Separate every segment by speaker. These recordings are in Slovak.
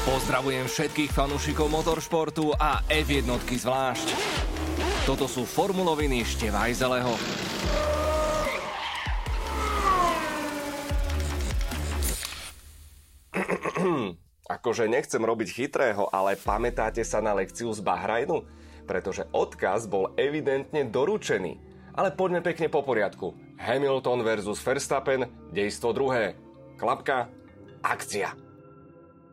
Speaker 1: Pozdravujem všetkých fanúšikov motoršportu a F1 zvlášť. Toto sú formuloviny Števajzeleho.
Speaker 2: Akože nechcem robiť chytrého, ale pamätáte sa na lekciu z Bahrajnu? Pretože odkaz bol evidentne doručený. Ale poďme pekne po poriadku. Hamilton versus Verstappen, dejstvo druhé. Klapka, akcia.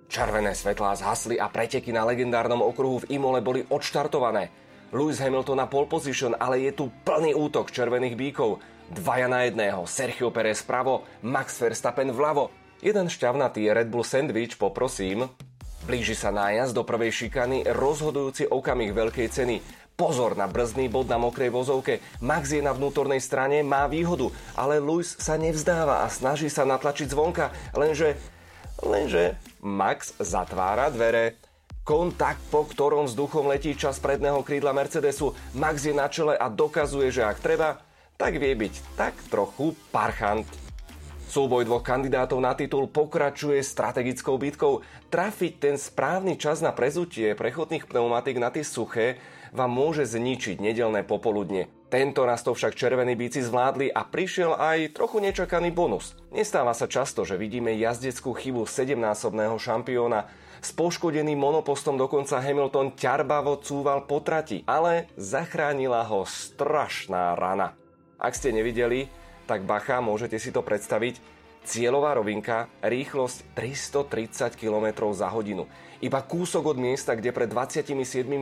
Speaker 2: Červené svetlá zhasli a preteky na legendárnom okruhu v Imole boli odštartované. Lewis Hamilton na pole position, ale je tu plný útok červených bíkov. Dvaja na jedného, Sergio Perez vpravo, Max Verstappen vľavo. Jeden šťavnatý Red Bull Sandwich, poprosím. Blíži sa nájazd do prvej šikany, rozhodujúci okamih veľkej ceny. Pozor na brzdný bod na mokrej vozovke. Max je na vnútornej strane, má výhodu, ale Lewis sa nevzdáva a snaží sa natlačiť zvonka, lenže... Lenže Max zatvára dvere. Kontakt, po ktorom vzduchom letí čas predného krídla Mercedesu. Max je na čele a dokazuje, že ak treba, tak vie byť tak trochu parchant. Súboj dvoch kandidátov na titul pokračuje strategickou bitkou. Trafiť ten správny čas na prezutie prechodných pneumatik na tie suché vám môže zničiť nedelné popoludne. Tento raz to však červení bíci zvládli a prišiel aj trochu nečakaný bonus. Nestáva sa často, že vidíme jazdeckú chybu 7-násobného šampióna. S poškodeným monopostom dokonca Hamilton ťarbavo cúval po trati, ale zachránila ho strašná rana. Ak ste nevideli, tak bacha, môžete si to predstaviť, cieľová rovinka, rýchlosť 330 km za hodinu. Iba kúsok od miesta, kde pred 27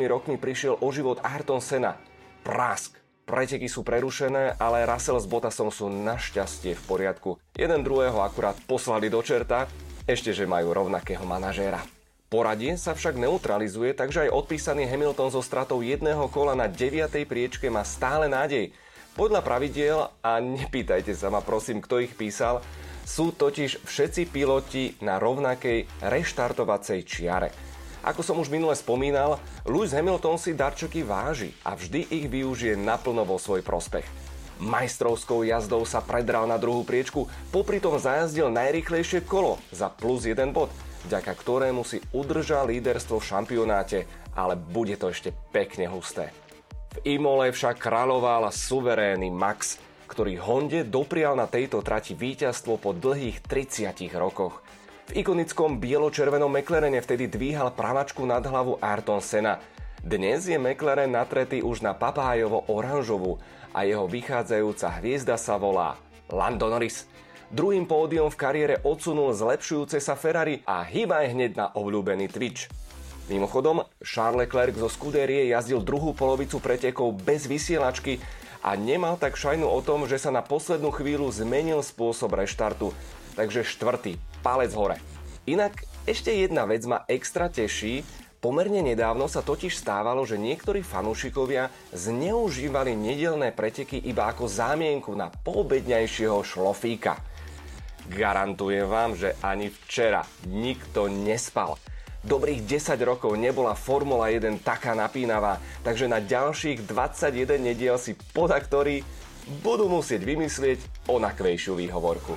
Speaker 2: rokmi prišiel o život Ayrton Senna. Prask. Preteky sú prerušené, ale Russell s Bottasom sú našťastie v poriadku. Jeden druhého akurát poslali do čerta, ešte že majú rovnakého manažéra. Poradie sa však neutralizuje, takže aj odpísaný Hamilton so stratou jedného kola na 9. priečke má stále nádej. Podľa pravidiel, a nepýtajte sa ma prosím, kto ich písal, sú totiž všetci piloti na rovnakej reštartovacej čiare. Ako som už minule spomínal, Lewis Hamilton si darčeky váži a vždy ich využije naplno vo svoj prospech. Majstrovskou jazdou sa predral na druhú priečku, popri tom zajazdil najrychlejšie kolo za plus 1 bod, vďaka ktorému si udržal líderstvo v šampionáte, ale bude to ešte pekne husté. V Imole však kráľoval suverénny Max, ktorý Honde doprial na tejto trati víťazstvo po dlhých 30 rokoch. V ikonickom bielo-červenom McLarene vtedy dvíhal pravačku nad hlavu Ayrton Senna. Dnes je McLaren natretý už na papájovo oranžovú a jeho vychádzajúca hviezda sa volá Lando Norris. Druhým pódium v kariére odsunul zlepšujúce sa Ferrari a hýbaj hneď na obľúbený Twitch. Mimochodom, Charles Leclerc zo Scuderie jazdil druhú polovicu pretekov bez vysielačky a nemal tak šajnu o tom, že sa na poslednú chvíľu zmenil spôsob reštartu. Takže štvrtý, palec hore. Inak ešte jedna vec ma extra teší, Pomerne nedávno sa totiž stávalo, že niektorí fanúšikovia zneužívali nedelné preteky iba ako zámienku na poobedňajšieho šlofíka. Garantujem vám, že ani včera nikto nespal. Dobrých 10 rokov nebola Formula 1 taká napínavá, takže na ďalších 21 nediel si podaktorí budú musieť vymyslieť onakvejšiu výhovorku.